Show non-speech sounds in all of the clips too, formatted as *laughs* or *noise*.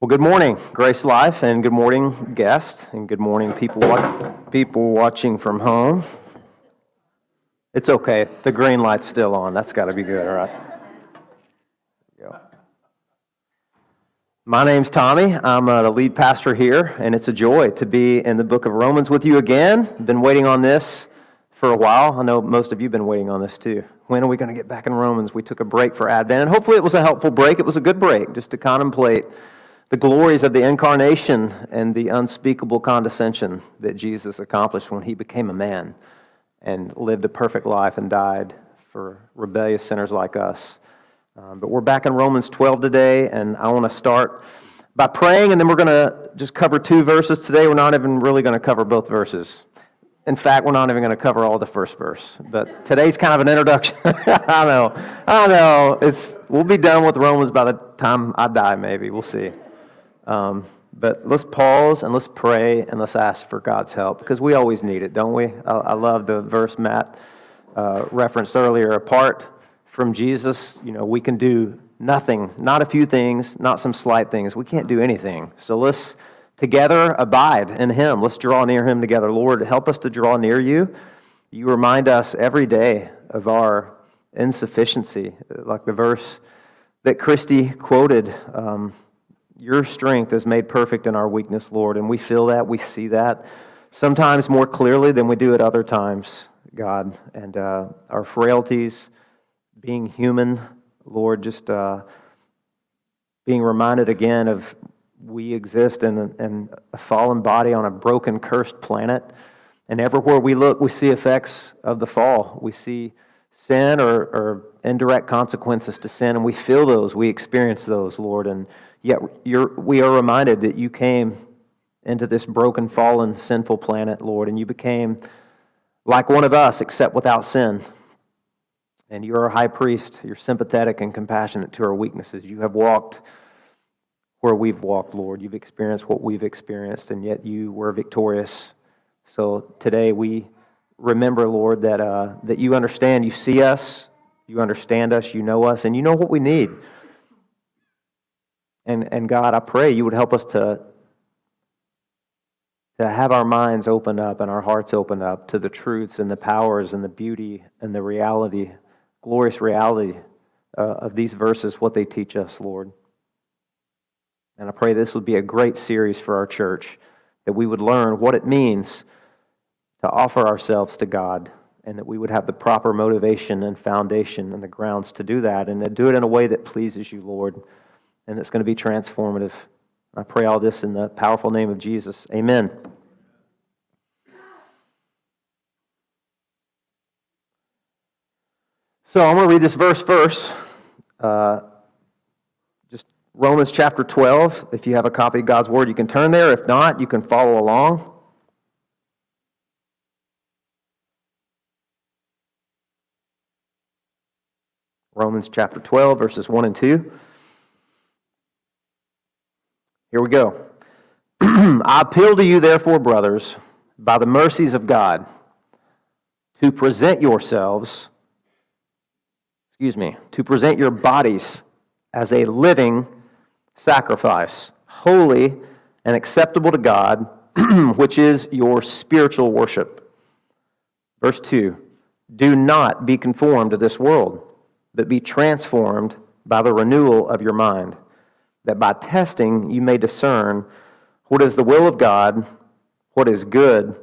Well, good morning, Grace Life, and good morning, guests, and good morning, people, people watching from home. It's okay. The green light's still on. That's got to be good, all right? Go. My name's Tommy. I'm uh, the lead pastor here, and it's a joy to be in the book of Romans with you again. Been waiting on this for a while. I know most of you have been waiting on this too. When are we going to get back in Romans? We took a break for Advent, and hopefully it was a helpful break. It was a good break just to contemplate the glories of the incarnation and the unspeakable condescension that Jesus accomplished when he became a man and lived a perfect life and died for rebellious sinners like us. Um, but we're back in Romans 12 today, and I want to start by praying, and then we're going to just cover two verses today. We're not even really going to cover both verses. In fact, we're not even going to cover all the first verse. But today's kind of an introduction. *laughs* I know. I know. It's, we'll be done with Romans by the time I die, maybe. We'll see. Um, but let's pause and let's pray and let's ask for God's help because we always need it, don't we? I, I love the verse Matt uh, referenced earlier. Apart from Jesus, you know, we can do nothing, not a few things, not some slight things. We can't do anything. So let's together abide in Him. Let's draw near Him together. Lord, help us to draw near you. You remind us every day of our insufficiency, like the verse that Christy quoted. Um, your strength is made perfect in our weakness, Lord. And we feel that, we see that sometimes more clearly than we do at other times, God. And uh, our frailties, being human, Lord, just uh, being reminded again of we exist in, in a fallen body on a broken, cursed planet. And everywhere we look, we see effects of the fall. We see sin or, or indirect consequences to sin, and we feel those, we experience those, Lord. And Yet we are reminded that you came into this broken, fallen, sinful planet, Lord, and you became like one of us, except without sin. And you're our high priest. You're sympathetic and compassionate to our weaknesses. You have walked where we've walked, Lord. You've experienced what we've experienced, and yet you were victorious. So today we remember, Lord, that, uh, that you understand. You see us, you understand us, you know us, and you know what we need. And, and God, I pray you would help us to, to have our minds opened up and our hearts opened up to the truths and the powers and the beauty and the reality, glorious reality uh, of these verses, what they teach us, Lord. And I pray this would be a great series for our church, that we would learn what it means to offer ourselves to God, and that we would have the proper motivation and foundation and the grounds to do that, and to do it in a way that pleases you, Lord and it's going to be transformative. I pray all this in the powerful name of Jesus. Amen. So I'm going to read this verse first. Uh, just Romans chapter 12. If you have a copy of God's Word, you can turn there. If not, you can follow along. Romans chapter 12, verses 1 and 2. Here we go. *clears throat* I appeal to you, therefore, brothers, by the mercies of God, to present yourselves, excuse me, to present your bodies as a living sacrifice, holy and acceptable to God, *clears throat* which is your spiritual worship. Verse 2 Do not be conformed to this world, but be transformed by the renewal of your mind that by testing you may discern what is the will of God, what is good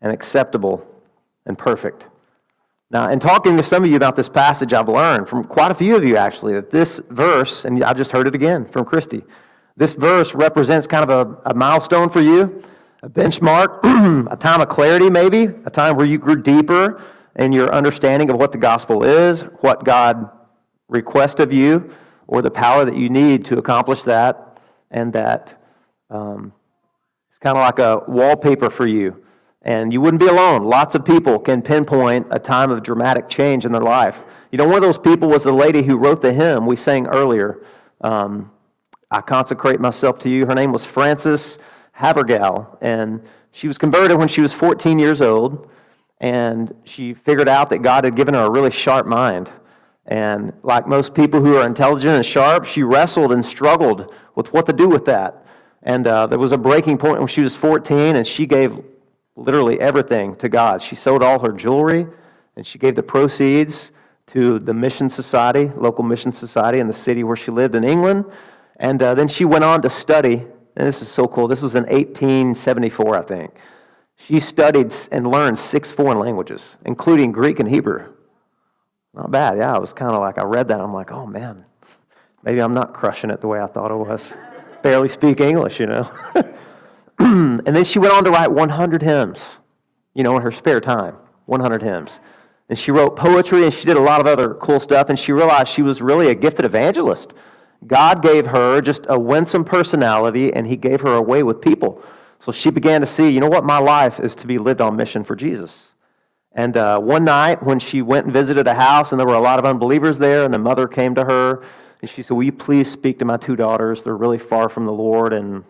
and acceptable and perfect. Now, in talking to some of you about this passage, I've learned from quite a few of you actually that this verse, and I just heard it again from Christy, this verse represents kind of a, a milestone for you, a benchmark, *clears throat* a time of clarity maybe, a time where you grew deeper in your understanding of what the gospel is, what God requests of you or the power that you need to accomplish that, and that um, it's kind of like a wallpaper for you. And you wouldn't be alone. Lots of people can pinpoint a time of dramatic change in their life. You know, one of those people was the lady who wrote the hymn we sang earlier. Um, I consecrate myself to you. Her name was Frances Havergal, and she was converted when she was 14 years old, and she figured out that God had given her a really sharp mind And like most people who are intelligent and sharp, she wrestled and struggled with what to do with that. And uh, there was a breaking point when she was 14, and she gave literally everything to God. She sold all her jewelry, and she gave the proceeds to the Mission Society, local Mission Society in the city where she lived in England. And uh, then she went on to study, and this is so cool. This was in 1874, I think. She studied and learned six foreign languages, including Greek and Hebrew. Not bad, yeah. I was kind of like, I read that, I'm like, oh man, maybe I'm not crushing it the way I thought it was. Barely speak English, you know. *clears throat* and then she went on to write 100 hymns, you know, in her spare time. 100 hymns. And she wrote poetry and she did a lot of other cool stuff, and she realized she was really a gifted evangelist. God gave her just a winsome personality, and He gave her a way with people. So she began to see, you know what, my life is to be lived on mission for Jesus. And uh, one night, when she went and visited a house, and there were a lot of unbelievers there, and the mother came to her, and she said, Will you please speak to my two daughters? They're really far from the Lord, and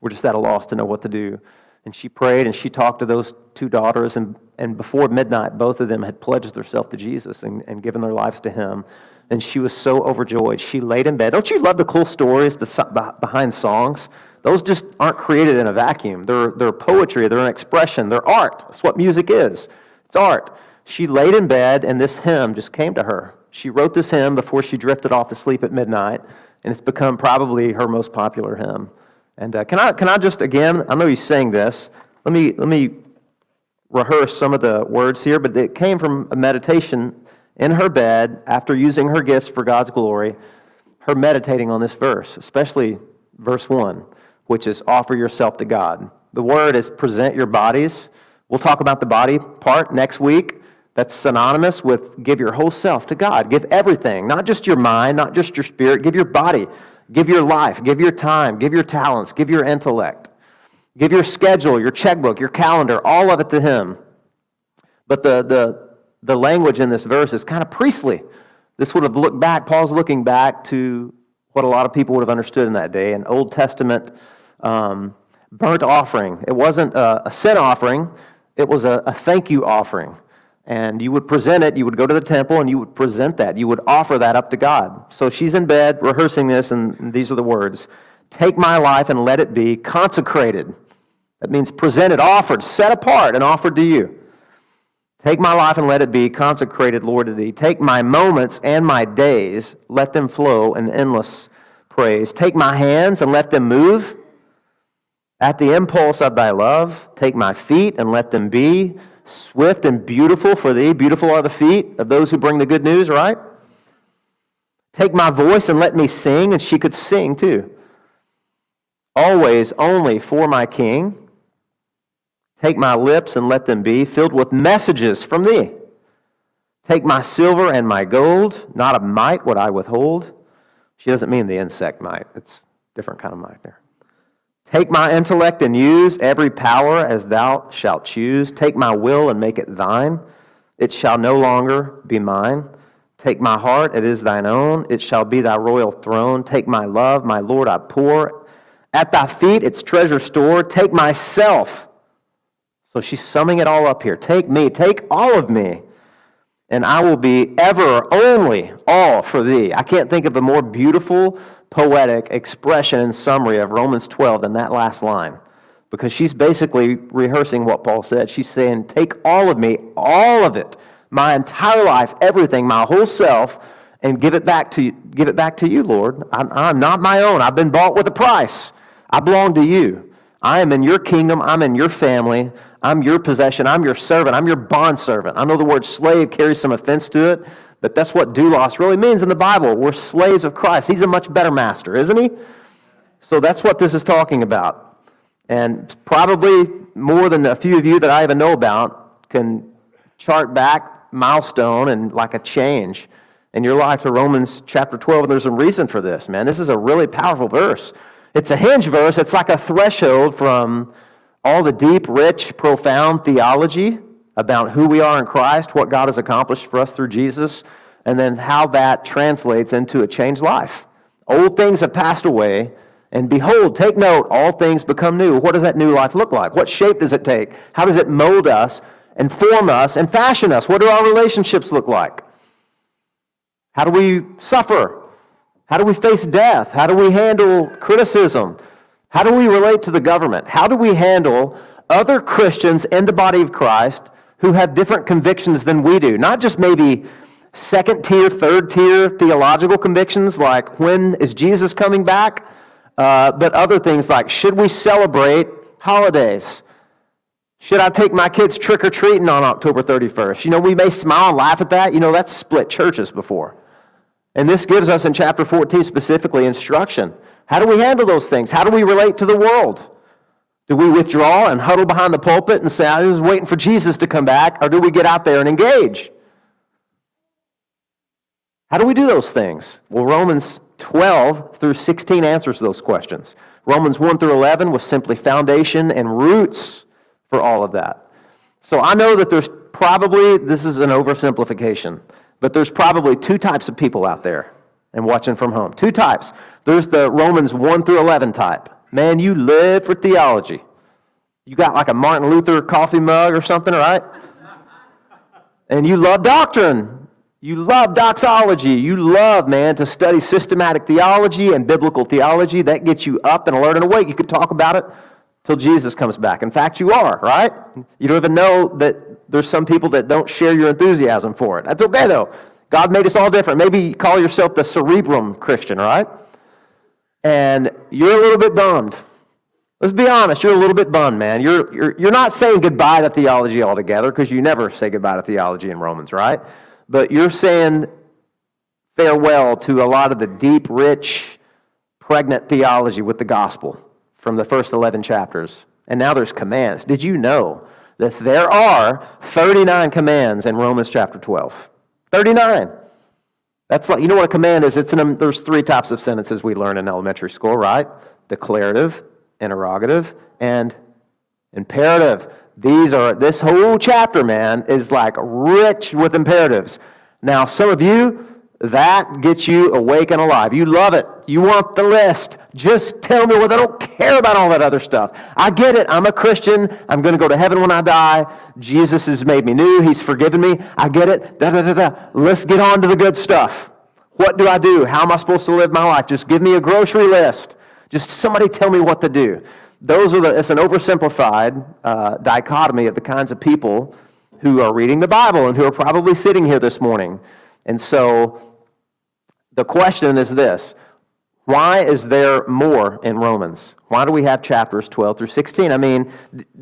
we're just at a loss to know what to do. And she prayed and she talked to those two daughters, and, and before midnight, both of them had pledged themselves to Jesus and, and given their lives to Him. And she was so overjoyed. She laid in bed. Don't you love the cool stories behind songs? Those just aren't created in a vacuum. They're, they're poetry, they're an expression, they're art. That's what music is. It's art. She laid in bed, and this hymn just came to her. She wrote this hymn before she drifted off to sleep at midnight, and it's become probably her most popular hymn. And uh, can, I, can I just, again, I know he's saying this. Let me, let me rehearse some of the words here, but it came from a meditation in her bed after using her gifts for God's glory, her meditating on this verse, especially verse 1, which is offer yourself to God. The word is present your bodies. We'll talk about the body part next week. That's synonymous with give your whole self to God. Give everything, not just your mind, not just your spirit. Give your body Give your life, give your time, give your talents, give your intellect, give your schedule, your checkbook, your calendar, all of it to Him. But the, the, the language in this verse is kind of priestly. This would have looked back, Paul's looking back to what a lot of people would have understood in that day an Old Testament um, burnt offering. It wasn't a, a sin offering, it was a, a thank you offering and you would present it. You would go to the temple and you would present that. You would offer that up to God. So she's in bed rehearsing this, and these are the words Take my life and let it be consecrated. That means presented, offered, set apart, and offered to you. Take my life and let it be consecrated, Lord, to thee. Take my moments and my days, let them flow in endless praise. Take my hands and let them move at the impulse of thy love. Take my feet and let them be Swift and beautiful for thee. Beautiful are the feet of those who bring the good news, right? Take my voice and let me sing, and she could sing too. Always only for my king. Take my lips and let them be filled with messages from thee. Take my silver and my gold, not a mite would I withhold. She doesn't mean the insect mite, it's different kind of mite there. Take my intellect and use every power as thou shalt choose. Take my will and make it thine. It shall no longer be mine. Take my heart, it is thine own. It shall be thy royal throne. Take my love, my Lord, I pour. At thy feet, its treasure store. Take myself. So she's summing it all up here. Take me, take all of me, and I will be ever only all for thee. I can't think of a more beautiful poetic expression and summary of Romans 12 than that last line. Because she's basically rehearsing what Paul said. She's saying, Take all of me, all of it, my entire life, everything, my whole self, and give it back to you, give it back to you, Lord. I'm, I'm not my own. I've been bought with a price. I belong to you. I am in your kingdom. I'm in your family. I'm your possession. I'm your servant. I'm your bond servant. I know the word slave carries some offense to it, but that's what doulos really means in the Bible. We're slaves of Christ. He's a much better master, isn't he? So that's what this is talking about. And probably more than a few of you that I even know about can chart back milestone and like a change in your life to Romans chapter 12. And there's some reason for this, man. This is a really powerful verse. It's a hinge verse. It's like a threshold from all the deep, rich, profound theology about who we are in Christ, what God has accomplished for us through Jesus, and then how that translates into a changed life. Old things have passed away, and behold, take note, all things become new. What does that new life look like? What shape does it take? How does it mold us and form us and fashion us? What do our relationships look like? How do we suffer? How do we face death? How do we handle criticism? How do we relate to the government? How do we handle other Christians in the body of Christ who have different convictions than we do? Not just maybe second tier, third tier theological convictions like when is Jesus coming back, uh, but other things like should we celebrate holidays? Should I take my kids trick or treating on October 31st? You know, we may smile and laugh at that. You know, that's split churches before. And this gives us in chapter 14 specifically instruction. How do we handle those things? How do we relate to the world? Do we withdraw and huddle behind the pulpit and say, I was waiting for Jesus to come back? Or do we get out there and engage? How do we do those things? Well, Romans 12 through 16 answers those questions. Romans 1 through 11 was simply foundation and roots for all of that. So I know that there's probably, this is an oversimplification, but there's probably two types of people out there and watching from home. Two types. There's the Romans 1 through 11 type. Man, you live for theology. You got like a Martin Luther coffee mug or something, right? And you love doctrine. You love doxology. You love, man, to study systematic theology and biblical theology. That gets you up and alert and awake. You could talk about it till Jesus comes back. In fact, you are, right? You don't even know that there's some people that don't share your enthusiasm for it. That's okay, though. God made us all different. Maybe you call yourself the cerebrum Christian, right? and you're a little bit bummed. Let's be honest, you're a little bit bummed, man. You're, you're, you're not saying goodbye to theology altogether because you never say goodbye to theology in Romans, right? But you're saying farewell to a lot of the deep, rich, pregnant theology with the gospel from the first 11 chapters. And now there's commands. Did you know that there are 39 commands in Romans chapter 12? 39. That's like, you know what a command is? It's an, um, there's three types of sentences we learn in elementary school, right? Declarative, interrogative, and imperative. These are, this whole chapter, man, is like rich with imperatives. Now, some of you, that gets you awake and alive. You love it. You want the list. Just tell me what I don't care about all that other stuff. I get it. I'm a Christian. I'm going to go to heaven when I die. Jesus has made me new. He's forgiven me. I get it. Da, da, da, da. Let's get on to the good stuff. What do I do? How am I supposed to live my life? Just give me a grocery list. Just somebody tell me what to do. Those are the, it's an oversimplified uh, dichotomy of the kinds of people who are reading the Bible and who are probably sitting here this morning. And so the question is this why is there more in Romans? Why do we have chapters 12 through 16? I mean,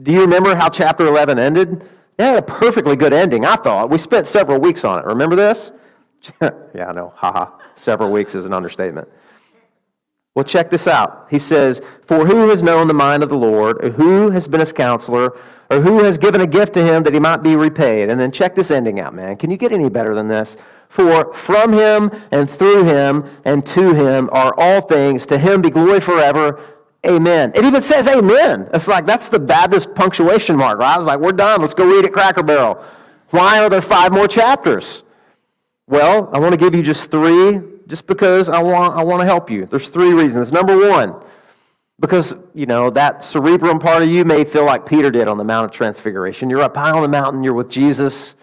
do you remember how chapter 11 ended? It had a perfectly good ending, I thought. We spent several weeks on it. Remember this? *laughs* yeah, I know. Haha. Several weeks is an understatement. Well, check this out. He says, For who has known the mind of the Lord, who has been his counselor, or who has given a gift to him that he might be repaid? And then check this ending out, man. Can you get any better than this? For from him and through him and to him are all things. To him be glory forever. Amen. It even says amen. It's like that's the Baptist punctuation mark, right? I was like, we're done. Let's go read at Cracker Barrel. Why are there five more chapters? Well, I want to give you just three, just because I want, I want to help you. There's three reasons. Number one, because, you know, that cerebrum part of you may feel like Peter did on the Mount of Transfiguration. You're up high on the mountain, you're with Jesus.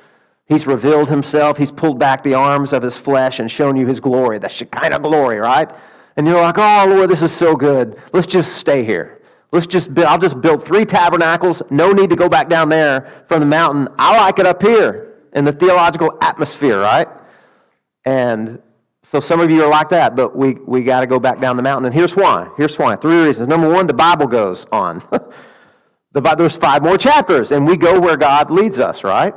He's revealed himself. He's pulled back the arms of his flesh and shown you his glory, the Shekinah glory, right? And you're like, oh, Lord, this is so good. Let's just stay here. Let's just build, I'll just build three tabernacles. No need to go back down there from the mountain. I like it up here in the theological atmosphere, right? And so some of you are like that, but we, we got to go back down the mountain. And here's why. Here's why. Three reasons. Number one, the Bible goes on. *laughs* the, there's five more chapters, and we go where God leads us, right?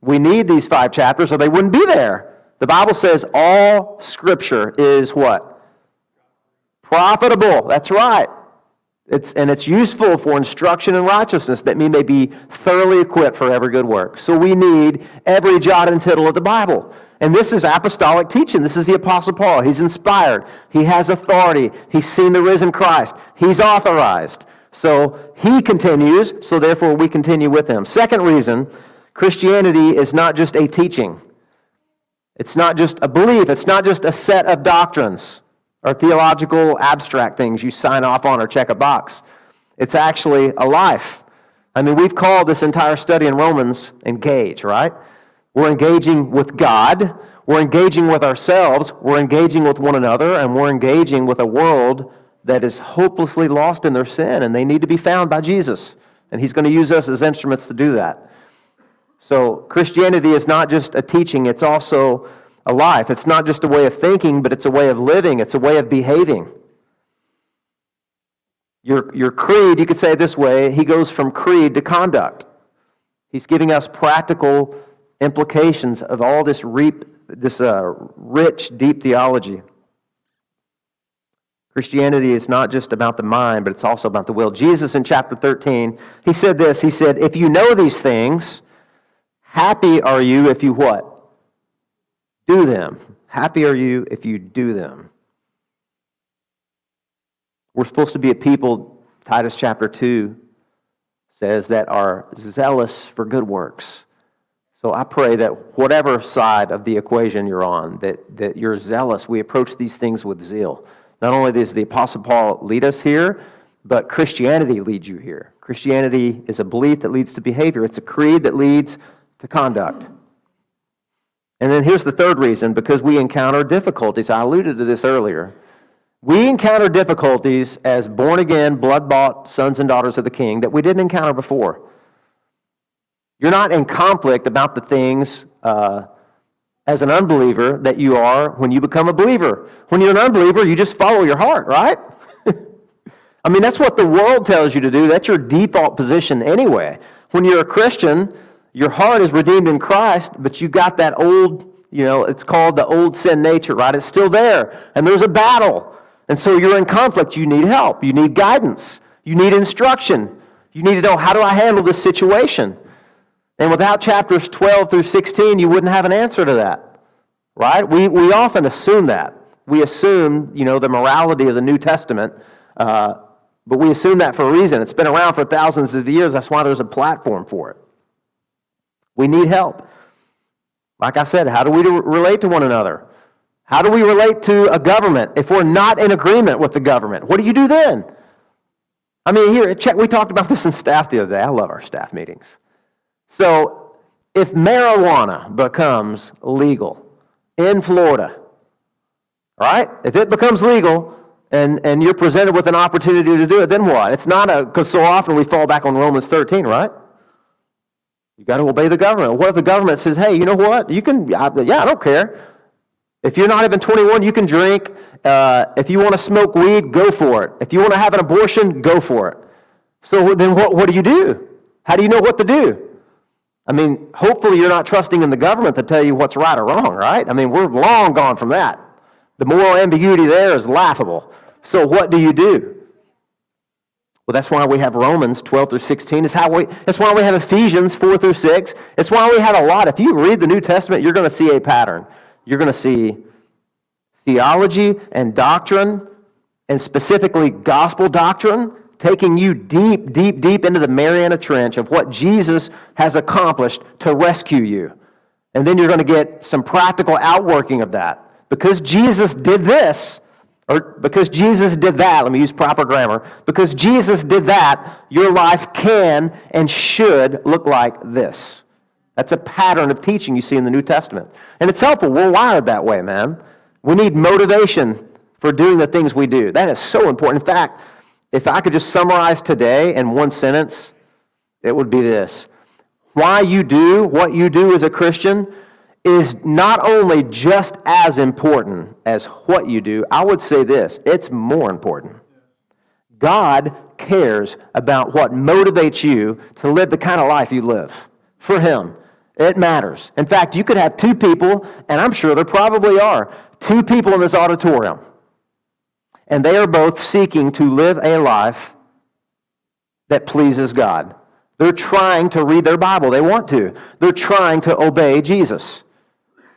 We need these five chapters or they wouldn't be there. The Bible says all scripture is what? Profitable. That's right. It's, and it's useful for instruction in righteousness that we may be thoroughly equipped for every good work. So we need every jot and tittle of the Bible. And this is apostolic teaching. This is the Apostle Paul. He's inspired. He has authority. He's seen the risen Christ. He's authorized. So he continues, so therefore we continue with him. Second reason Christianity is not just a teaching, it's not just a belief, it's not just a set of doctrines or theological abstract things you sign off on or check a box. It's actually a life. I mean, we've called this entire study in Romans engage, right? We're engaging with God, we're engaging with ourselves, we're engaging with one another, and we're engaging with a world that is hopelessly lost in their sin, and they need to be found by Jesus. And He's going to use us as instruments to do that. So, Christianity is not just a teaching, it's also a life. It's not just a way of thinking, but it's a way of living, it's a way of behaving. Your, your creed, you could say it this way, he goes from creed to conduct. He's giving us practical implications of all this, reap, this uh, rich, deep theology. Christianity is not just about the mind, but it's also about the will. Jesus in chapter 13, he said this He said, If you know these things, happy are you if you what? Do them. Happy are you if you do them. We're supposed to be a people, Titus chapter 2 says, that are zealous for good works. So I pray that whatever side of the equation you're on, that, that you're zealous. We approach these things with zeal. Not only does the Apostle Paul lead us here, but Christianity leads you here. Christianity is a belief that leads to behavior, it's a creed that leads to conduct. And then here's the third reason because we encounter difficulties. I alluded to this earlier. We encounter difficulties as born again, blood bought sons and daughters of the King that we didn't encounter before. You're not in conflict about the things uh, as an unbeliever that you are when you become a believer. When you're an unbeliever, you just follow your heart, right? *laughs* I mean, that's what the world tells you to do. That's your default position anyway. When you're a Christian, your heart is redeemed in Christ, but you got that old, you know, it's called the old sin nature, right? It's still there. And there's a battle. And so you're in conflict. You need help. You need guidance. You need instruction. You need to know how do I handle this situation? And without chapters 12 through 16, you wouldn't have an answer to that. Right? We, we often assume that. We assume, you know, the morality of the New Testament, uh, but we assume that for a reason. It's been around for thousands of years. That's why there's a platform for it. We need help. Like I said, how do we relate to one another? How do we relate to a government if we're not in agreement with the government? What do you do then? I mean, here, check, we talked about this in staff the other day. I love our staff meetings. So, if marijuana becomes legal in Florida, right? If it becomes legal and, and you're presented with an opportunity to do it, then what? It's not a, because so often we fall back on Romans 13, right? You got to obey the government. What if the government says, hey, you know what? You can, yeah, I don't care. If you're not even 21, you can drink. Uh, if you want to smoke weed, go for it. If you want to have an abortion, go for it. So then what, what do you do? How do you know what to do? I mean, hopefully you're not trusting in the government to tell you what's right or wrong, right? I mean, we're long gone from that. The moral ambiguity there is laughable. So what do you do? Well, that's why we have Romans 12 through 16. It's how we, that's why we have Ephesians 4 through 6. It's why we have a lot. If you read the New Testament, you're going to see a pattern. You're going to see theology and doctrine, and specifically gospel doctrine, taking you deep, deep, deep into the Mariana Trench of what Jesus has accomplished to rescue you. And then you're going to get some practical outworking of that. Because Jesus did this, or because Jesus did that, let me use proper grammar. Because Jesus did that, your life can and should look like this. That's a pattern of teaching you see in the New Testament. And it's helpful. We're wired that way, man. We need motivation for doing the things we do. That is so important. In fact, if I could just summarize today in one sentence, it would be this Why you do what you do as a Christian is not only just as important as what you do, I would say this it's more important. God cares about what motivates you to live the kind of life you live for Him. It matters. In fact, you could have two people, and I'm sure there probably are, two people in this auditorium, and they are both seeking to live a life that pleases God. They're trying to read their Bible. They want to. They're trying to obey Jesus.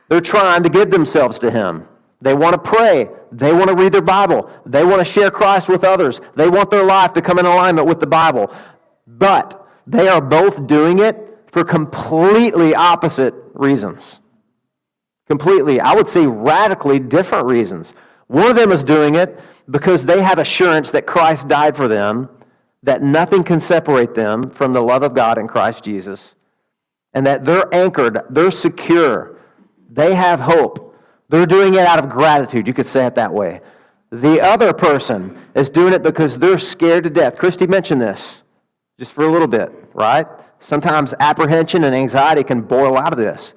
They're trying to give themselves to Him. They want to pray. They want to read their Bible. They want to share Christ with others. They want their life to come in alignment with the Bible. But they are both doing it for completely opposite reasons. Completely, I would say radically different reasons. One of them is doing it because they have assurance that Christ died for them, that nothing can separate them from the love of God in Christ Jesus. and that they're anchored, they're secure, they have hope. They're doing it out of gratitude. You could say it that way. The other person is doing it because they're scared to death. Christy mentioned this just for a little bit, right? Sometimes apprehension and anxiety can boil out of this.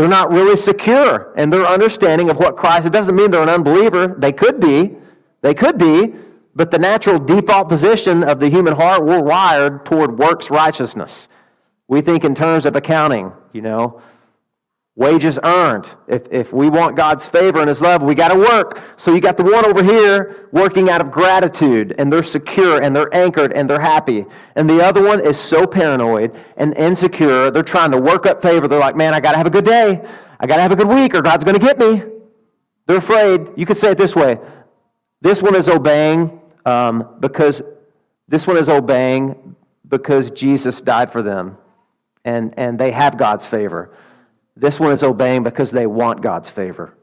They're not really secure in their understanding of what Christ. It doesn't mean they're an unbeliever. They could be. They could be. But the natural default position of the human heart, we're wired toward works righteousness. We think in terms of accounting, you know. Wages earned. If, if we want God's favor and His love, we got to work. So you got the one over here working out of gratitude, and they're secure, and they're anchored, and they're happy. And the other one is so paranoid and insecure. They're trying to work up favor. They're like, man, I got to have a good day. I got to have a good week, or God's going to get me. They're afraid. You could say it this way this one is obeying um, because this one is obeying because Jesus died for them, and, and they have God's favor. This one is obeying because they want God's favor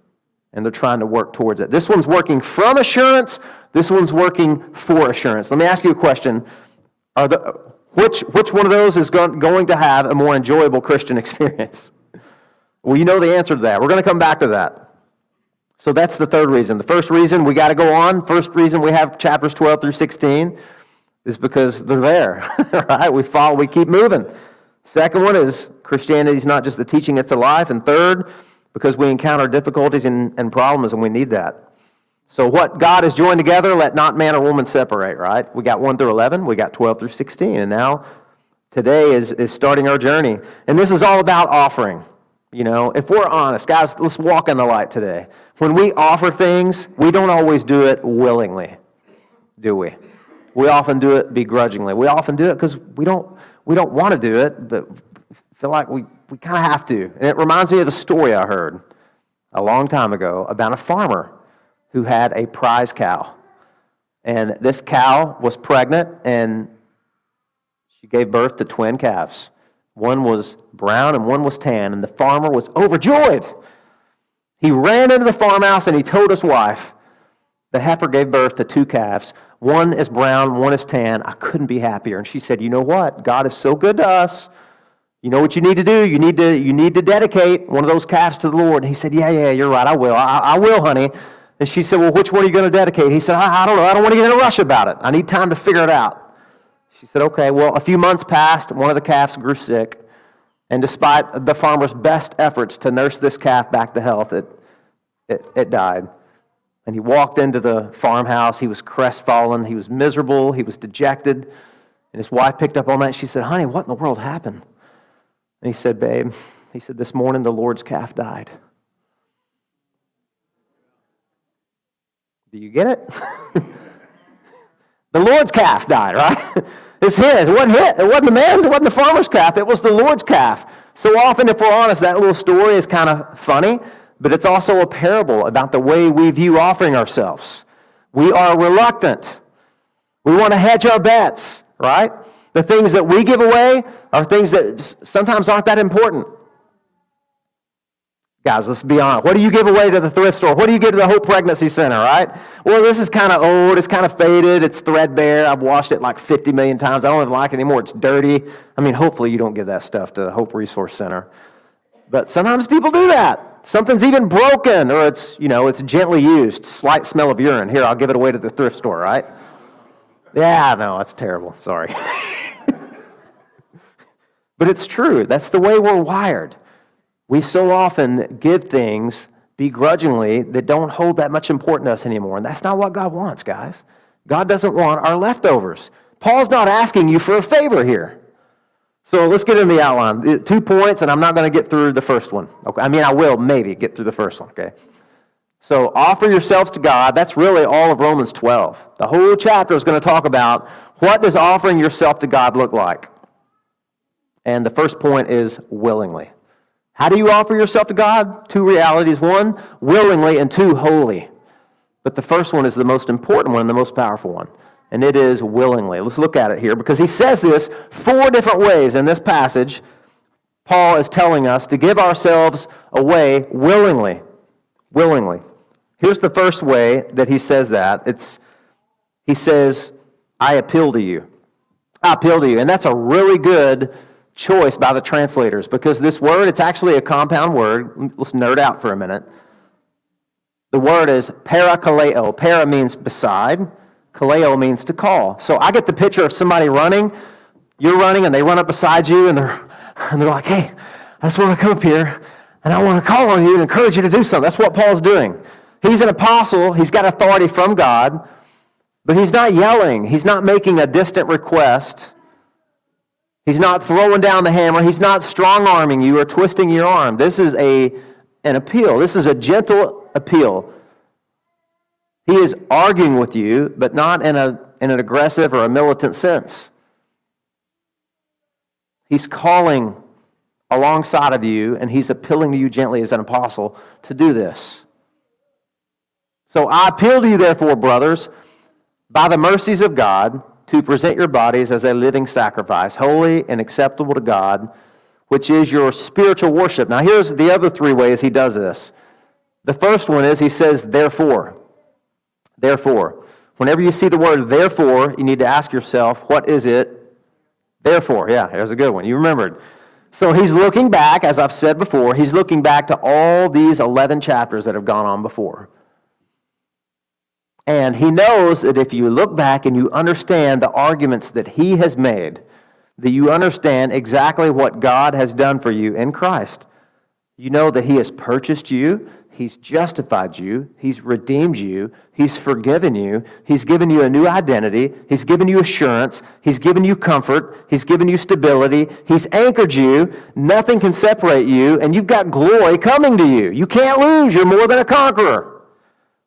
and they're trying to work towards it. This one's working from assurance, this one's working for assurance. Let me ask you a question. Are the, which, which one of those is going to have a more enjoyable Christian *laughs* experience? Well, you know the answer to that. We're going to come back to that. So that's the third reason. The first reason we got to go on, first reason we have chapters 12 through 16 is because they're there. *laughs* right? We follow, we keep moving. Second one is Christianity is not just the teaching, it's a life. And third, because we encounter difficulties and, and problems and we need that. So, what God has joined together, let not man or woman separate, right? We got 1 through 11, we got 12 through 16, and now today is, is starting our journey. And this is all about offering. You know, if we're honest, guys, let's walk in the light today. When we offer things, we don't always do it willingly, do we? We often do it begrudgingly. We often do it because we don't we don't want to do it, but feel like we, we kind of have to. And it reminds me of a story I heard a long time ago about a farmer who had a prize cow. And this cow was pregnant and she gave birth to twin calves. One was brown and one was tan, and the farmer was overjoyed. He ran into the farmhouse and he told his wife, The heifer gave birth to two calves. One is brown, one is tan. I couldn't be happier. And she said, You know what? God is so good to us. You know what you need to do? You need to, you need to dedicate one of those calves to the Lord. And he said, Yeah, yeah, you're right. I will. I, I will, honey. And she said, Well, which one are you going to dedicate? He said, I, I don't know. I don't want to get in a rush about it. I need time to figure it out. She said, Okay. Well, a few months passed. One of the calves grew sick. And despite the farmer's best efforts to nurse this calf back to health, it, it, it died. And he walked into the farmhouse. He was crestfallen. He was miserable. He was dejected. And his wife picked up on that. she said, Honey, what in the world happened? And he said, Babe, he said, This morning the Lord's calf died. Do you get it? *laughs* the Lord's calf died, right? *laughs* it's his. It wasn't his. It wasn't the man's. It wasn't the farmer's calf. It was the Lord's calf. So often, if we're honest, that little story is kind of funny but it's also a parable about the way we view offering ourselves. We are reluctant. We want to hedge our bets, right? The things that we give away are things that sometimes aren't that important. Guys, let's be honest. What do you give away to the thrift store? What do you give to the Hope Pregnancy Center, right? Well, this is kind of old. It's kind of faded. It's threadbare. I've washed it like 50 million times. I don't even like it anymore. It's dirty. I mean, hopefully you don't give that stuff to the Hope Resource Center. But sometimes people do that. Something's even broken, or it's, you know, it's gently used. Slight smell of urine. Here, I'll give it away to the thrift store, right? Yeah, no, that's terrible. Sorry. *laughs* but it's true. That's the way we're wired. We so often give things begrudgingly that don't hold that much importance to us anymore. And that's not what God wants, guys. God doesn't want our leftovers. Paul's not asking you for a favor here. So let's get into the outline. Uh, two points, and I'm not going to get through the first one. Okay? I mean, I will maybe get through the first one. Okay. So offer yourselves to God. That's really all of Romans 12. The whole chapter is going to talk about what does offering yourself to God look like. And the first point is willingly. How do you offer yourself to God? Two realities. One, willingly, and two, holy. But the first one is the most important one and the most powerful one and it is willingly. Let's look at it here because he says this four different ways in this passage. Paul is telling us to give ourselves away willingly. Willingly. Here's the first way that he says that. It's he says, I appeal to you. I appeal to you. And that's a really good choice by the translators because this word, it's actually a compound word. Let's nerd out for a minute. The word is parakaleo. Para means beside, kaleo means to call. So I get the picture of somebody running, you're running, and they run up beside you, and they're, *laughs* and they're like, hey, I just want to come up here, and I want to call on you and encourage you to do something. That's what Paul's doing. He's an apostle, he's got authority from God, but he's not yelling, he's not making a distant request. He's not throwing down the hammer. He's not strong arming you or twisting your arm. This is a, an appeal. This is a gentle appeal. He is arguing with you, but not in, a, in an aggressive or a militant sense. He's calling alongside of you, and he's appealing to you gently as an apostle to do this. So I appeal to you, therefore, brothers, by the mercies of God, to present your bodies as a living sacrifice, holy and acceptable to God, which is your spiritual worship. Now, here's the other three ways he does this. The first one is he says, therefore. Therefore. Whenever you see the word therefore, you need to ask yourself, what is it? Therefore. Yeah, here's a good one. You remembered. So he's looking back, as I've said before, he's looking back to all these 11 chapters that have gone on before. And he knows that if you look back and you understand the arguments that he has made, that you understand exactly what God has done for you in Christ. You know that he has purchased you, He's justified you. He's redeemed you. He's forgiven you. He's given you a new identity. He's given you assurance. He's given you comfort. He's given you stability. He's anchored you. Nothing can separate you, and you've got glory coming to you. You can't lose. You're more than a conqueror.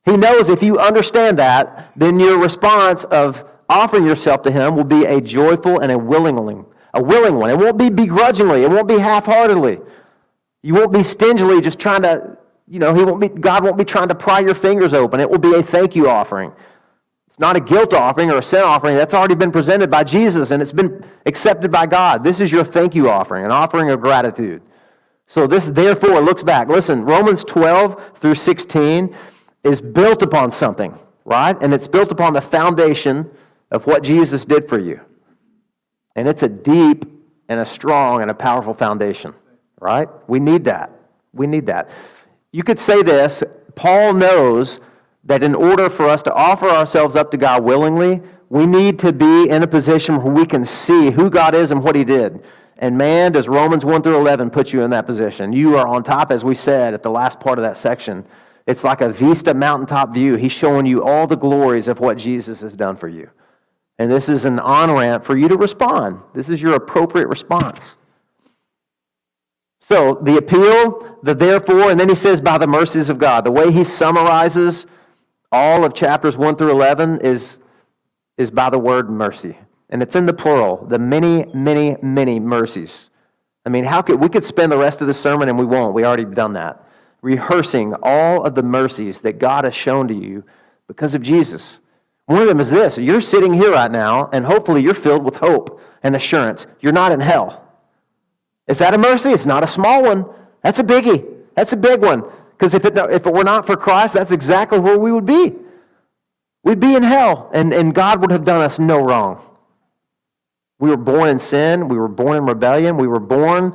He knows if you understand that, then your response of offering yourself to Him will be a joyful and a willing one. A willing one. It won't be begrudgingly. It won't be half-heartedly. You won't be stingily just trying to you know, he won't be, God won't be trying to pry your fingers open. It will be a thank you offering. It's not a guilt offering or a sin offering. That's already been presented by Jesus and it's been accepted by God. This is your thank you offering, an offering of gratitude. So this therefore looks back. Listen, Romans 12 through 16 is built upon something, right? And it's built upon the foundation of what Jesus did for you. And it's a deep and a strong and a powerful foundation, right? We need that. We need that. You could say this Paul knows that in order for us to offer ourselves up to God willingly, we need to be in a position where we can see who God is and what He did. And man, does Romans 1 through 11 put you in that position. You are on top, as we said at the last part of that section. It's like a vista mountaintop view. He's showing you all the glories of what Jesus has done for you. And this is an on ramp for you to respond. This is your appropriate response. So the appeal, the therefore, and then he says by the mercies of God. The way he summarizes all of chapters 1 through 11 is, is by the word mercy. And it's in the plural, the many, many, many mercies. I mean, how could we could spend the rest of the sermon and we won't. We already done that. Rehearsing all of the mercies that God has shown to you because of Jesus. One of them is this you're sitting here right now, and hopefully you're filled with hope and assurance. You're not in hell. Is that a mercy? It's not a small one. That's a biggie. That's a big one. Because if it, if it were not for Christ, that's exactly where we would be. We'd be in hell, and, and God would have done us no wrong. We were born in sin. We were born in rebellion. We were born.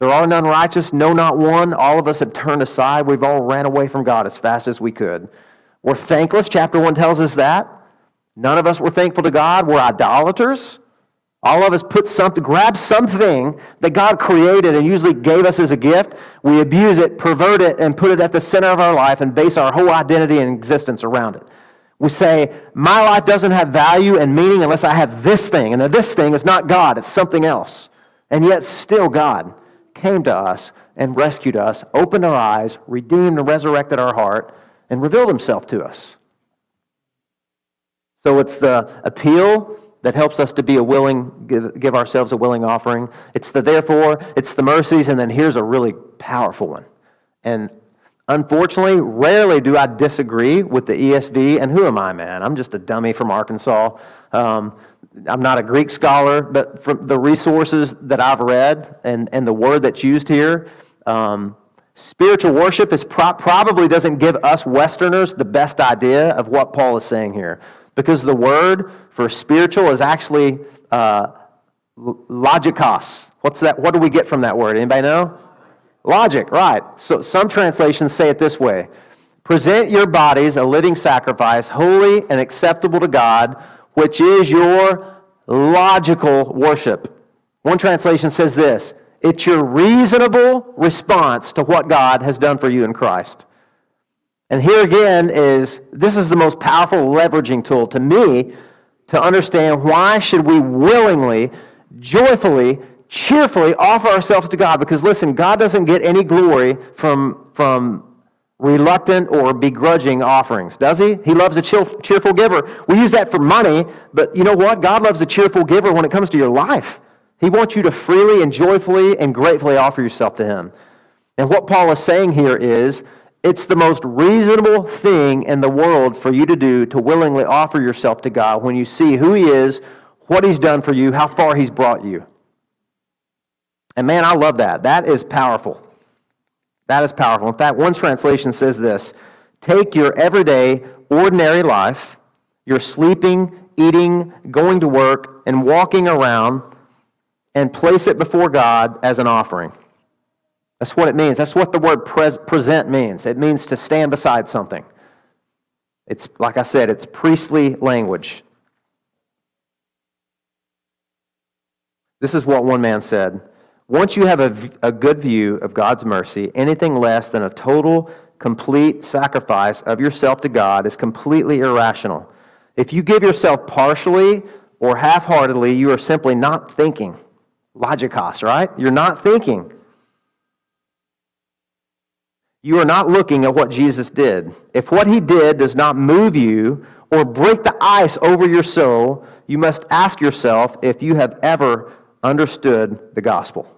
There are none righteous, no, not one. All of us have turned aside. We've all ran away from God as fast as we could. We're thankless. Chapter 1 tells us that. None of us were thankful to God. We're idolaters. All of us put something, grab something that God created and usually gave us as a gift. We abuse it, pervert it, and put it at the center of our life and base our whole identity and existence around it. We say, my life doesn't have value and meaning unless I have this thing. And this thing is not God, it's something else. And yet, still, God came to us and rescued us, opened our eyes, redeemed and resurrected our heart, and revealed himself to us. So it's the appeal that helps us to be a willing, give, give ourselves a willing offering. It's the therefore, it's the mercies, and then here's a really powerful one. And unfortunately, rarely do I disagree with the ESV. And who am I, man? I'm just a dummy from Arkansas. Um, I'm not a Greek scholar, but from the resources that I've read and, and the word that's used here, um, spiritual worship is pro- probably doesn't give us Westerners the best idea of what Paul is saying here. Because the word for spiritual is actually uh, logikos. What's that? What do we get from that word? Anybody know? Logic, right. So some translations say it this way Present your bodies a living sacrifice, holy and acceptable to God, which is your logical worship. One translation says this it's your reasonable response to what God has done for you in Christ. And here again is this is the most powerful leveraging tool to me to understand why should we willingly, joyfully, cheerfully offer ourselves to God because listen, God doesn't get any glory from from reluctant or begrudging offerings, does he? He loves a cheerful giver. We use that for money, but you know what? God loves a cheerful giver when it comes to your life. He wants you to freely and joyfully and gratefully offer yourself to him. And what Paul is saying here is it's the most reasonable thing in the world for you to do to willingly offer yourself to God when you see who He is, what He's done for you, how far He's brought you. And man, I love that. That is powerful. That is powerful. In fact, one translation says this Take your everyday, ordinary life, your sleeping, eating, going to work, and walking around, and place it before God as an offering. That's what it means. That's what the word pres- present means. It means to stand beside something. It's, like I said, it's priestly language. This is what one man said. Once you have a, a good view of God's mercy, anything less than a total, complete sacrifice of yourself to God is completely irrational. If you give yourself partially or half heartedly, you are simply not thinking. Logikos, right? You're not thinking. You are not looking at what Jesus did. If what he did does not move you or break the ice over your soul, you must ask yourself if you have ever understood the gospel.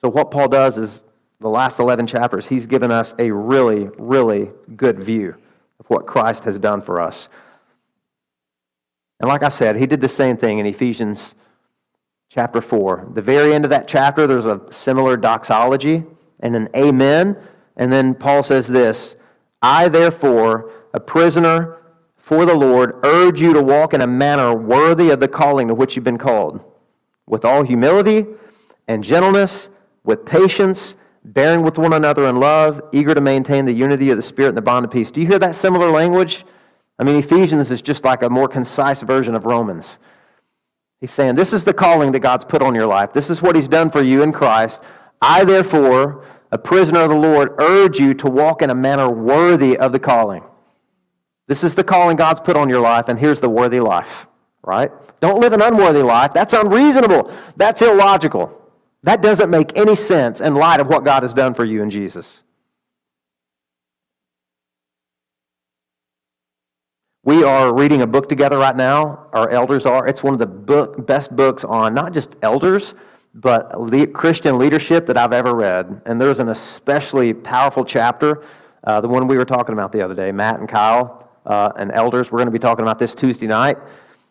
So, what Paul does is the last 11 chapters, he's given us a really, really good view of what Christ has done for us. And like I said, he did the same thing in Ephesians chapter 4. The very end of that chapter, there's a similar doxology and an amen. And then Paul says this I, therefore, a prisoner for the Lord, urge you to walk in a manner worthy of the calling to which you've been called, with all humility and gentleness, with patience, bearing with one another in love, eager to maintain the unity of the Spirit and the bond of peace. Do you hear that similar language? I mean, Ephesians is just like a more concise version of Romans. He's saying, This is the calling that God's put on your life. This is what He's done for you in Christ. I, therefore, a prisoner of the Lord, urge you to walk in a manner worthy of the calling. This is the calling God's put on your life, and here's the worthy life, right? Don't live an unworthy life. That's unreasonable. That's illogical. That doesn't make any sense in light of what God has done for you in Jesus. We are reading a book together right now. Our elders are. It's one of the book, best books on not just elders, but Christian leadership that I've ever read. And there's an especially powerful chapter, uh, the one we were talking about the other day, Matt and Kyle uh, and elders. We're going to be talking about this Tuesday night.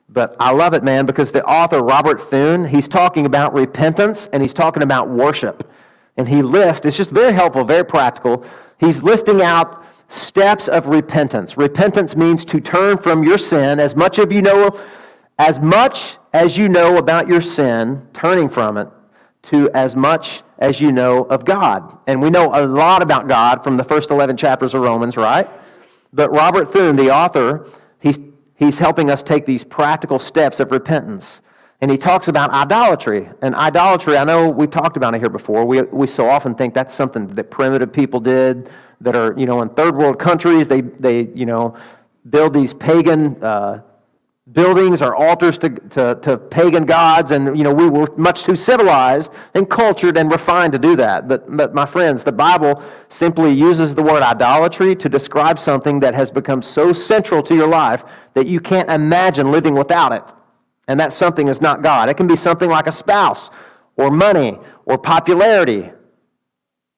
But I love it, man, because the author, Robert Thune, he's talking about repentance and he's talking about worship. And he lists, it's just very helpful, very practical. He's listing out steps of repentance. Repentance means to turn from your sin as much of you know as much as you know about your sin, turning from it, to as much as you know of God. And we know a lot about God from the first 11 chapters of Romans, right? But Robert Thune, the author, he's, he's helping us take these practical steps of repentance. And he talks about idolatry. And idolatry, I know we've talked about it here before. We, we so often think that's something that primitive people did that are, you know, in third world countries. They, they you know, build these pagan uh, buildings or altars to, to, to, pagan gods, and you know we were much too civilized and cultured and refined to do that. But, but my friends, the Bible simply uses the word idolatry to describe something that has become so central to your life that you can't imagine living without it. And that something is not God. It can be something like a spouse, or money, or popularity,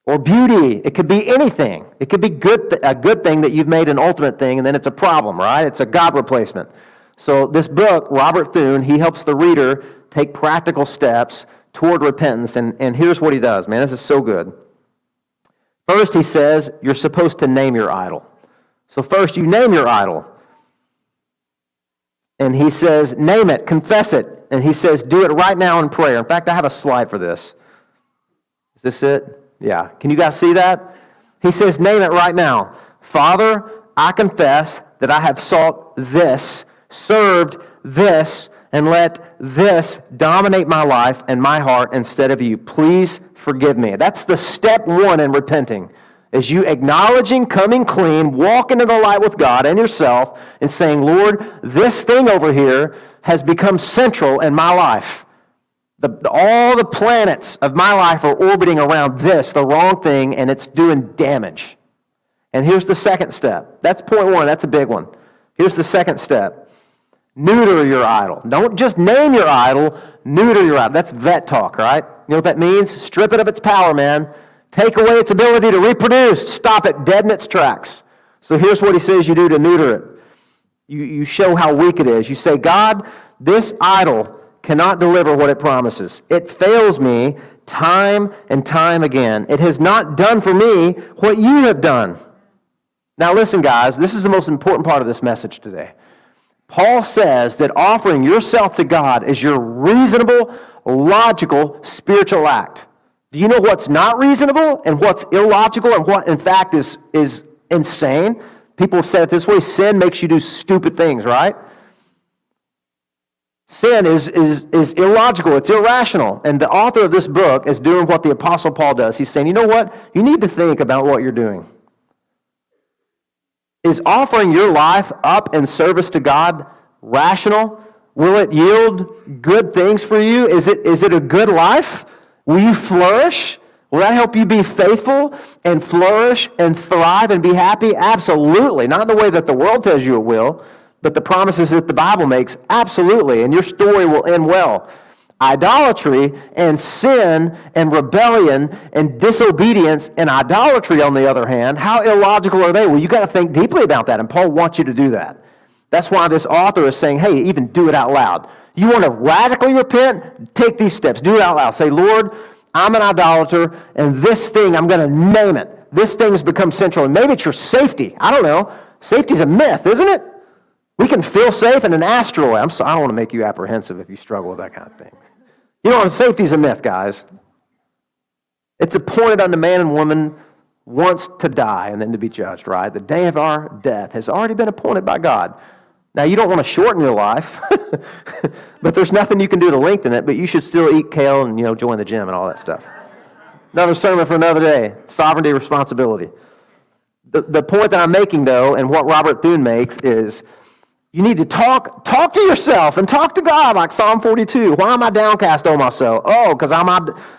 or beauty. It could be anything. It could be good, a good thing that you've made an ultimate thing, and then it's a problem, right? It's a God replacement. So, this book, Robert Thune, he helps the reader take practical steps toward repentance. And, and here's what he does, man. This is so good. First, he says you're supposed to name your idol. So, first, you name your idol. And he says, Name it, confess it. And he says, Do it right now in prayer. In fact, I have a slide for this. Is this it? Yeah. Can you guys see that? He says, Name it right now. Father, I confess that I have sought this, served this, and let this dominate my life and my heart instead of you. Please forgive me. That's the step one in repenting. Is you acknowledging, coming clean, walking in the light with God and yourself, and saying, Lord, this thing over here has become central in my life. The, all the planets of my life are orbiting around this, the wrong thing, and it's doing damage. And here's the second step. That's point one, that's a big one. Here's the second step neuter your idol. Don't just name your idol, neuter your idol. That's vet talk, right? You know what that means? Strip it of its power, man. Take away its ability to reproduce. Stop it dead in its tracks. So here's what he says you do to neuter it. You, you show how weak it is. You say, God, this idol cannot deliver what it promises. It fails me time and time again. It has not done for me what you have done. Now, listen, guys, this is the most important part of this message today. Paul says that offering yourself to God is your reasonable, logical, spiritual act. Do you know what's not reasonable and what's illogical and what, in fact, is, is insane? People have said it this way sin makes you do stupid things, right? Sin is, is, is illogical, it's irrational. And the author of this book is doing what the Apostle Paul does. He's saying, you know what? You need to think about what you're doing. Is offering your life up in service to God rational? Will it yield good things for you? Is it, is it a good life? Will you flourish? Will that help you be faithful and flourish and thrive and be happy? Absolutely. Not in the way that the world tells you it will, but the promises that the Bible makes, absolutely. And your story will end well. Idolatry and sin and rebellion and disobedience and idolatry, on the other hand, how illogical are they? Well, you got to think deeply about that, and Paul wants you to do that. That's why this author is saying, hey, even do it out loud. You want to radically repent? Take these steps. Do it out loud. Say, Lord, I'm an idolater, and this thing, I'm going to name it. This thing has become central. And maybe it's your safety. I don't know. Safety's a myth, isn't it? We can feel safe in an asteroid. I'm so, I don't want to make you apprehensive if you struggle with that kind of thing. You know, safety's a myth, guys. It's appointed unto man and woman once to die and then to be judged, right? The day of our death has already been appointed by God. Now, you don't want to shorten your life, *laughs* but there's nothing you can do to lengthen it, but you should still eat kale and, you know, join the gym and all that stuff. Another sermon for another day. Sovereignty, responsibility. The, the point that I'm making, though, and what Robert Thune makes is you need to talk, talk to yourself and talk to God, like Psalm 42. Why am I downcast, O my soul? Oh, because I'm,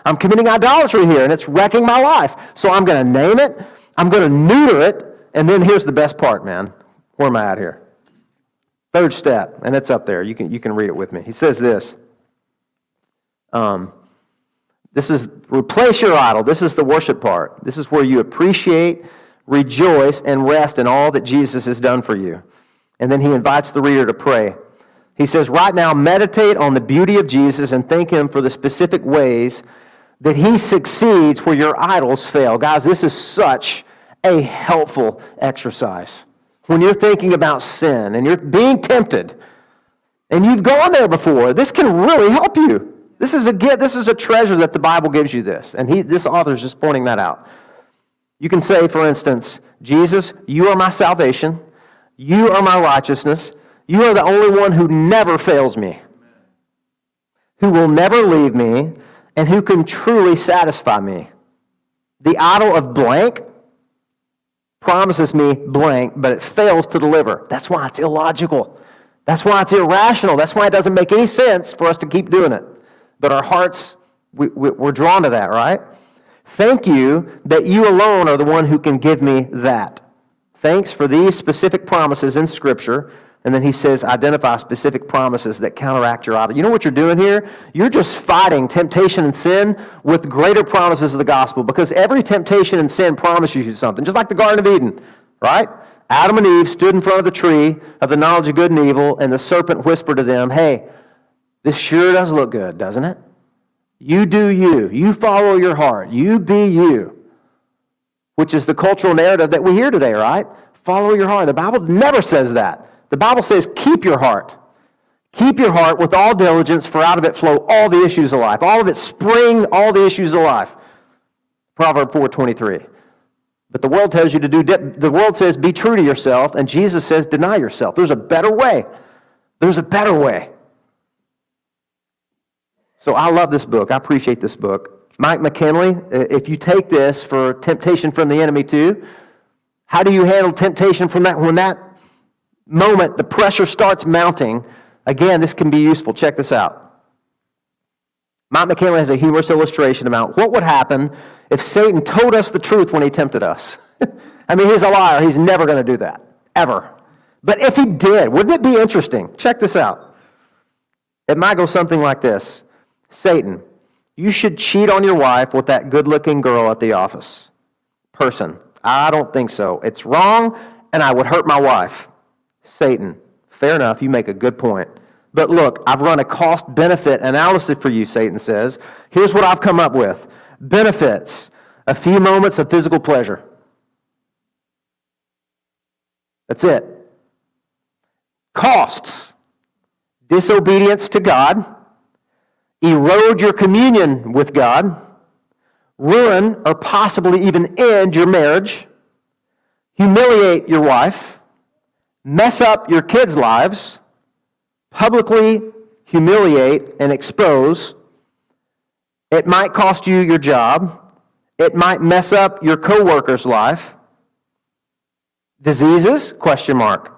I'm committing idolatry here and it's wrecking my life. So I'm going to name it, I'm going to neuter it, and then here's the best part, man. Where am I at here? Third step, and it's up there. You can, you can read it with me. He says this. Um, this is replace your idol. This is the worship part. This is where you appreciate, rejoice, and rest in all that Jesus has done for you. And then he invites the reader to pray. He says, Right now, meditate on the beauty of Jesus and thank him for the specific ways that he succeeds where your idols fail. Guys, this is such a helpful exercise. When you're thinking about sin and you're being tempted, and you've gone there before, this can really help you. This is a gift, this is a treasure that the Bible gives you this. And he, this author is just pointing that out. You can say, for instance, Jesus, you are my salvation. You are my righteousness. You are the only one who never fails me, who will never leave me, and who can truly satisfy me. The idol of blank promises me blank, but it fails to deliver. That's why it's illogical. That's why it's irrational. That's why it doesn't make any sense for us to keep doing it. But our hearts, we, we, we're drawn to that, right? Thank you that you alone are the one who can give me that. Thanks for these specific promises in Scripture. And then he says, identify specific promises that counteract your idol. You know what you're doing here? You're just fighting temptation and sin with greater promises of the gospel because every temptation and sin promises you something, just like the Garden of Eden, right? Adam and Eve stood in front of the tree of the knowledge of good and evil, and the serpent whispered to them, Hey, this sure does look good, doesn't it? You do you. You follow your heart. You be you which is the cultural narrative that we hear today, right? Follow your heart. The Bible never says that. The Bible says, keep your heart. Keep your heart with all diligence, for out of it flow all the issues of life. All of it spring all the issues of life. Proverb 4:23. But the world tells you to do the world says be true to yourself and Jesus says deny yourself. There's a better way. There's a better way. So I love this book. I appreciate this book. Mike McKinley, uh, if you take this for temptation from the enemy too, how do you handle temptation from that when that moment the pressure starts mounting? Again, this can be useful. Check this out. Mike McKinley has a humorous illustration about what would happen if Satan told us the truth when he tempted us. *laughs* I mean, he's a liar. He's never going to do that, ever. But if he did, wouldn't it be interesting? Check this out. It might go something like this Satan, you should cheat on your wife with that good looking girl at the office. Person, I don't think so. It's wrong, and I would hurt my wife. Satan, fair enough, you make a good point. But look, I've run a cost benefit analysis for you, Satan says. Here's what I've come up with benefits a few moments of physical pleasure. That's it. Costs disobedience to God, erode your communion with God, ruin or possibly even end your marriage, humiliate your wife, mess up your kids' lives, publicly humiliate and expose it might cost you your job. It might mess up your coworker's life. Diseases? Question mark.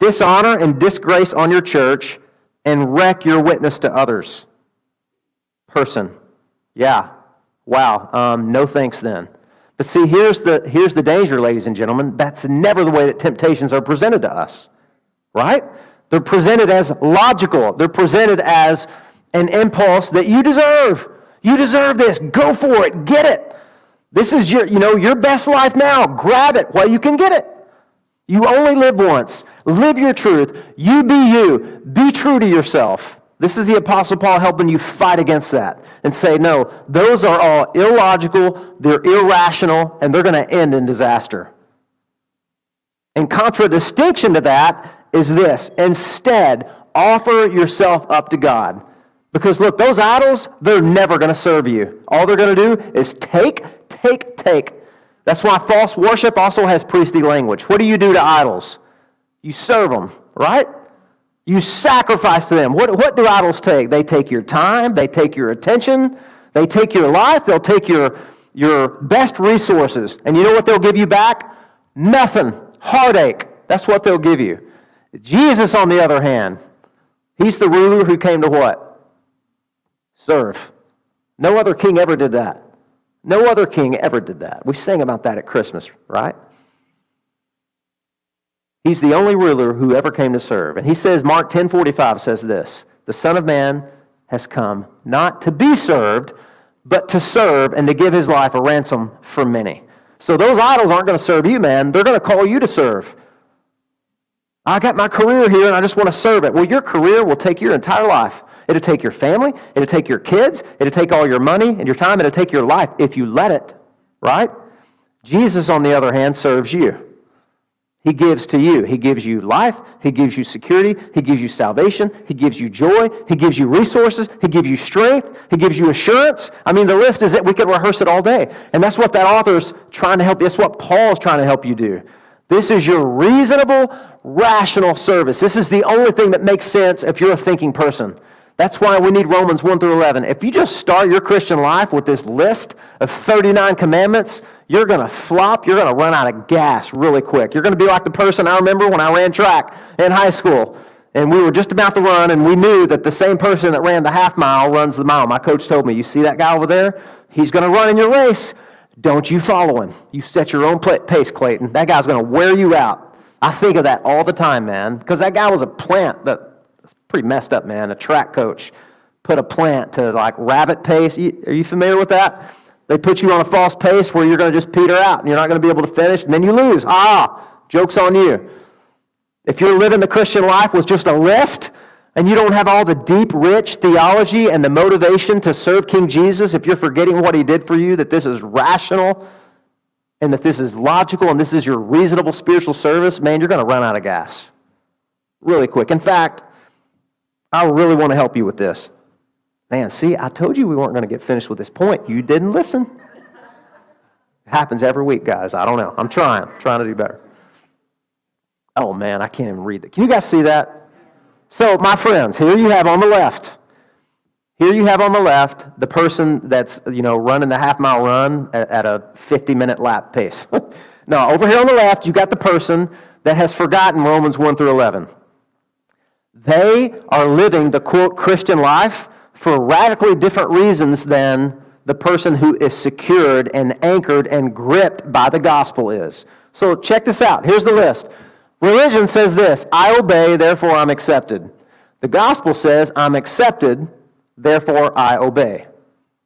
Dishonor and disgrace on your church and wreck your witness to others. Person. Yeah. Wow. Um, no thanks then. But see, here's the, here's the danger, ladies and gentlemen. That's never the way that temptations are presented to us, right? They're presented as logical. They're presented as an impulse that you deserve. You deserve this. Go for it. Get it. This is your, you know, your best life now. Grab it while you can get it. You only live once. Live your truth. You be you. Be true to yourself. This is the Apostle Paul helping you fight against that and say, no, those are all illogical, they're irrational, and they're going to end in disaster. In contradistinction to that is this instead, offer yourself up to God. Because look, those idols, they're never going to serve you. All they're going to do is take, take, take. That's why false worship also has priestly language. What do you do to idols? You serve them, right? You sacrifice to them. What, what do idols take? They take your time, they take your attention, they take your life, they'll take your, your best resources. And you know what they'll give you back? Nothing. Heartache. That's what they'll give you. Jesus, on the other hand, he's the ruler who came to what? serve. No other king ever did that. No other king ever did that. We sing about that at Christmas, right? He's the only ruler who ever came to serve. And he says, Mark 10:45 says this, the Son of Man has come not to be served, but to serve and to give his life a ransom for many. So those idols aren't going to serve you, man. They're going to call you to serve. I got my career here and I just want to serve it. Well, your career will take your entire life. It'll take your family, it'll take your kids, it'll take all your money and your time, it'll take your life if you let it, right? Jesus, on the other hand, serves you. He gives to you. He gives you life. He gives you security. He gives you salvation. He gives you joy. He gives you resources. He gives you strength. He gives you assurance. I mean, the list is that we could rehearse it all day. And that's what that author's trying to help you. That's what Paul's trying to help you do. This is your reasonable, rational service. This is the only thing that makes sense if you're a thinking person. That's why we need Romans 1 through 11. If you just start your Christian life with this list of 39 commandments, you're going to flop. You're going to run out of gas really quick. You're going to be like the person I remember when I ran track in high school. And we were just about to run, and we knew that the same person that ran the half mile runs the mile. My coach told me, You see that guy over there? He's going to run in your race. Don't you follow him. You set your own pace, Clayton. That guy's going to wear you out. I think of that all the time, man, because that guy was a plant that pretty messed up, man. A track coach put a plant to like rabbit pace. Are you familiar with that? They put you on a false pace where you're going to just peter out and you're not going to be able to finish, and then you lose. Ah, joke's on you. If you're living the Christian life with just a list and you don't have all the deep, rich theology and the motivation to serve King Jesus, if you're forgetting what he did for you, that this is rational and that this is logical and this is your reasonable spiritual service, man, you're going to run out of gas really quick. In fact, I really want to help you with this. Man, see, I told you we weren't going to get finished with this point. You didn't listen. It happens every week, guys. I don't know. I'm trying, trying to do better. Oh, man, I can't even read that. Can you guys see that? So, my friends, here you have on the left. Here you have on the left the person that's, you know, running the half mile run at, at a 50 minute lap pace. *laughs* now, over here on the left, you got the person that has forgotten Romans 1 through 11. They are living the quote Christian life for radically different reasons than the person who is secured and anchored and gripped by the gospel is. So check this out. Here's the list. Religion says this I obey, therefore I'm accepted. The gospel says I'm accepted, therefore I obey.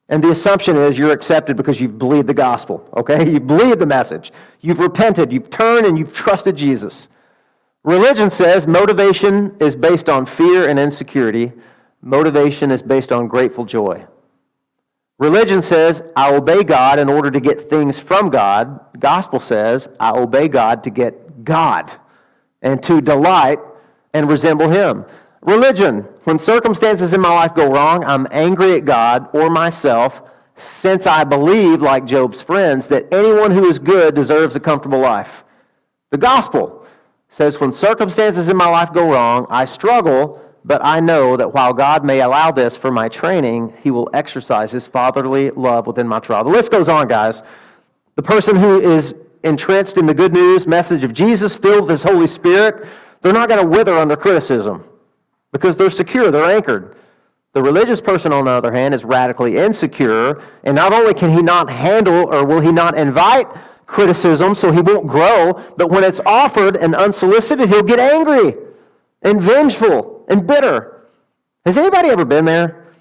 And the assumption is you're accepted because you've believed the gospel, okay? *laughs* You've believed the message. You've repented, you've turned, and you've trusted Jesus. Religion says motivation is based on fear and insecurity. Motivation is based on grateful joy. Religion says, I obey God in order to get things from God. Gospel says, I obey God to get God and to delight and resemble Him. Religion, when circumstances in my life go wrong, I'm angry at God or myself since I believe, like Job's friends, that anyone who is good deserves a comfortable life. The gospel says, when circumstances in my life go wrong, I struggle, but I know that while God may allow this for my training, He will exercise His fatherly love within my trial. The list goes on, guys. The person who is entrenched in the good news message of Jesus, filled with His Holy Spirit, they're not going to wither under criticism because they're secure, they're anchored. The religious person, on the other hand, is radically insecure, and not only can he not handle or will he not invite criticism so he won't grow, but when it's offered and unsolicited, he'll get angry and vengeful and bitter. Has anybody ever been there?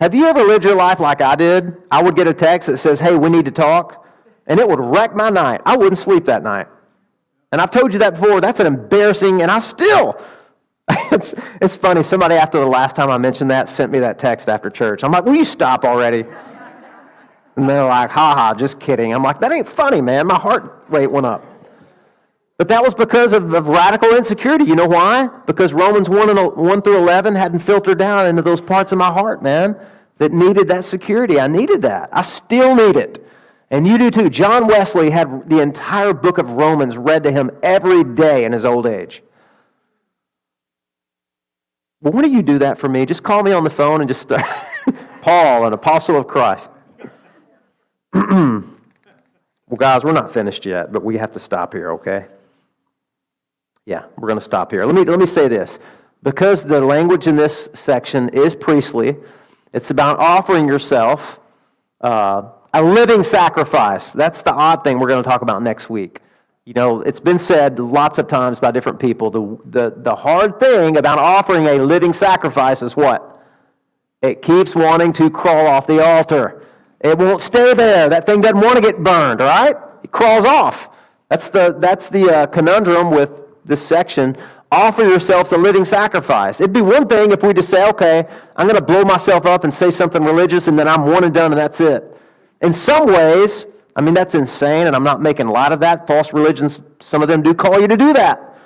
Have you ever lived your life like I did? I would get a text that says, hey, we need to talk, and it would wreck my night. I wouldn't sleep that night. And I've told you that before. That's an embarrassing, and I still, *laughs* it's, it's funny. Somebody after the last time I mentioned that sent me that text after church. I'm like, will you stop already? And they're like, ha ha, just kidding. I'm like, that ain't funny, man. My heart rate went up. But that was because of, of radical insecurity. You know why? Because Romans 1, and, uh, 1 through 11 hadn't filtered down into those parts of my heart, man, that needed that security. I needed that. I still need it. And you do too. John Wesley had the entire book of Romans read to him every day in his old age. Well, why don't you do that for me? Just call me on the phone and just start. *laughs* Paul, an apostle of Christ. Well, guys, we're not finished yet, but we have to stop here, okay? Yeah, we're going to stop here. Let me, let me say this. Because the language in this section is priestly, it's about offering yourself uh, a living sacrifice. That's the odd thing we're going to talk about next week. You know, it's been said lots of times by different people the, the, the hard thing about offering a living sacrifice is what? It keeps wanting to crawl off the altar. It won't stay there. That thing doesn't want to get burned, right? It crawls off. That's the, that's the uh, conundrum with this section. Offer yourselves a living sacrifice. It'd be one thing if we just say, okay, I'm going to blow myself up and say something religious and then I'm one and done and that's it. In some ways, I mean, that's insane, and I'm not making lot of that. False religions, some of them do call you to do that.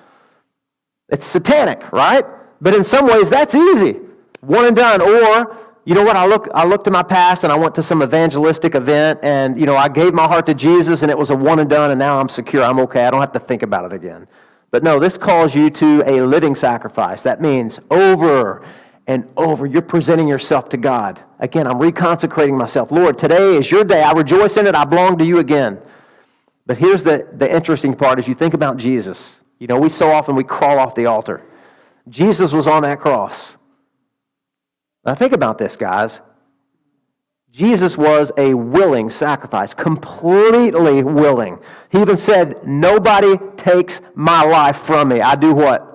It's satanic, right? But in some ways, that's easy. One and done. Or you know what? I look, I looked to my past and I went to some evangelistic event and, you know, I gave my heart to Jesus and it was a one and done and now I'm secure. I'm okay. I don't have to think about it again. But no, this calls you to a living sacrifice. That means over and over, you're presenting yourself to God. Again, I'm reconsecrating myself. Lord, today is your day. I rejoice in it. I belong to you again. But here's the, the interesting part as you think about Jesus. You know, we so often we crawl off the altar. Jesus was on that cross. Now, think about this, guys. Jesus was a willing sacrifice, completely willing. He even said, Nobody takes my life from me. I do what?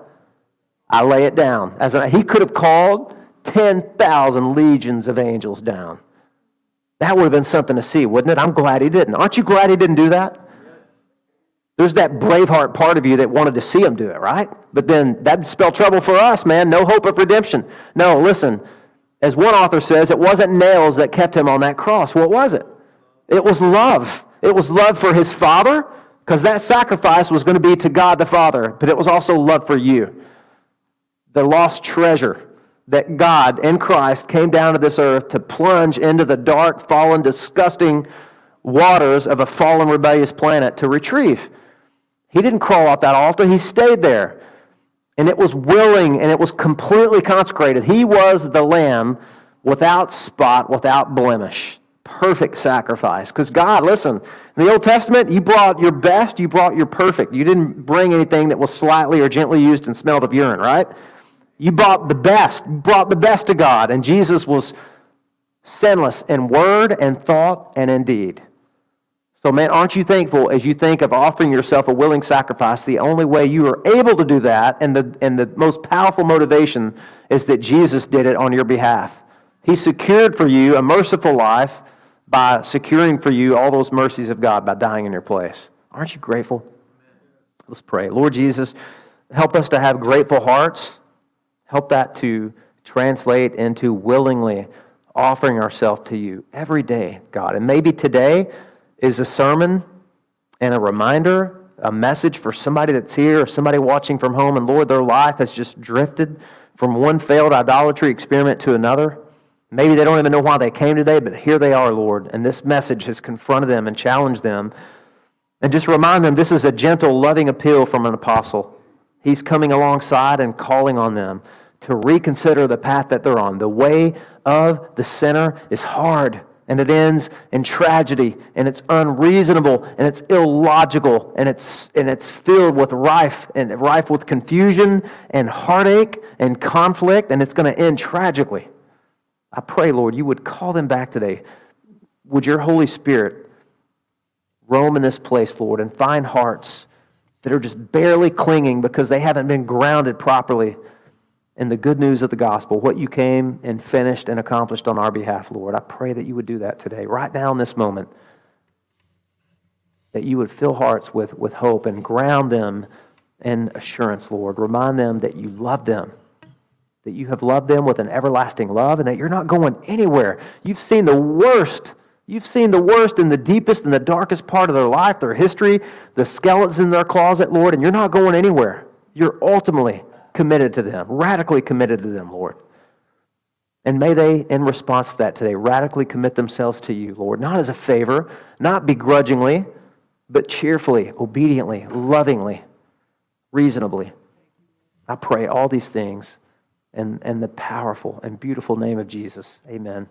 I lay it down. As a, he could have called 10,000 legions of angels down. That would have been something to see, wouldn't it? I'm glad he didn't. Aren't you glad he didn't do that? There's that braveheart part of you that wanted to see him do it, right? But then that'd spell trouble for us, man. No hope of redemption. No, listen, as one author says, it wasn't nails that kept him on that cross. What was it? It was love. It was love for his Father, because that sacrifice was going to be to God the Father, but it was also love for you. The lost treasure that God in Christ came down to this earth to plunge into the dark, fallen, disgusting waters of a fallen, rebellious planet to retrieve. He didn't crawl off that altar, he stayed there. And it was willing and it was completely consecrated. He was the lamb without spot, without blemish. Perfect sacrifice. Because God, listen, in the Old Testament, you brought your best, you brought your perfect. You didn't bring anything that was slightly or gently used and smelled of urine, right? You brought the best, brought the best to God, and Jesus was sinless in word and thought and in deed. So, man, aren't you thankful as you think of offering yourself a willing sacrifice? The only way you are able to do that, and the, and the most powerful motivation, is that Jesus did it on your behalf. He secured for you a merciful life by securing for you all those mercies of God by dying in your place. Aren't you grateful? Let's pray. Lord Jesus, help us to have grateful hearts Help that to translate into willingly offering ourselves to you every day, God. And maybe today is a sermon and a reminder, a message for somebody that's here or somebody watching from home, and Lord, their life has just drifted from one failed idolatry experiment to another. Maybe they don't even know why they came today, but here they are, Lord, and this message has confronted them and challenged them. And just remind them this is a gentle, loving appeal from an apostle. He's coming alongside and calling on them to reconsider the path that they're on. The way of the sinner is hard and it ends in tragedy and it's unreasonable and it's illogical and it's and it's filled with rife and rife with confusion and heartache and conflict and it's going to end tragically. I pray, Lord, you would call them back today. Would your Holy Spirit roam in this place, Lord, and find hearts that are just barely clinging because they haven't been grounded properly in the good news of the gospel, what you came and finished and accomplished on our behalf, Lord. I pray that you would do that today, right now in this moment, that you would fill hearts with, with hope and ground them in assurance, Lord. Remind them that you love them, that you have loved them with an everlasting love, and that you're not going anywhere. You've seen the worst. You've seen the worst and the deepest and the darkest part of their life, their history, the skeletons in their closet, Lord, and you're not going anywhere. You're ultimately committed to them, radically committed to them, Lord. And may they, in response to that today, radically commit themselves to you, Lord, not as a favor, not begrudgingly, but cheerfully, obediently, lovingly, reasonably. I pray all these things in, in the powerful and beautiful name of Jesus. Amen.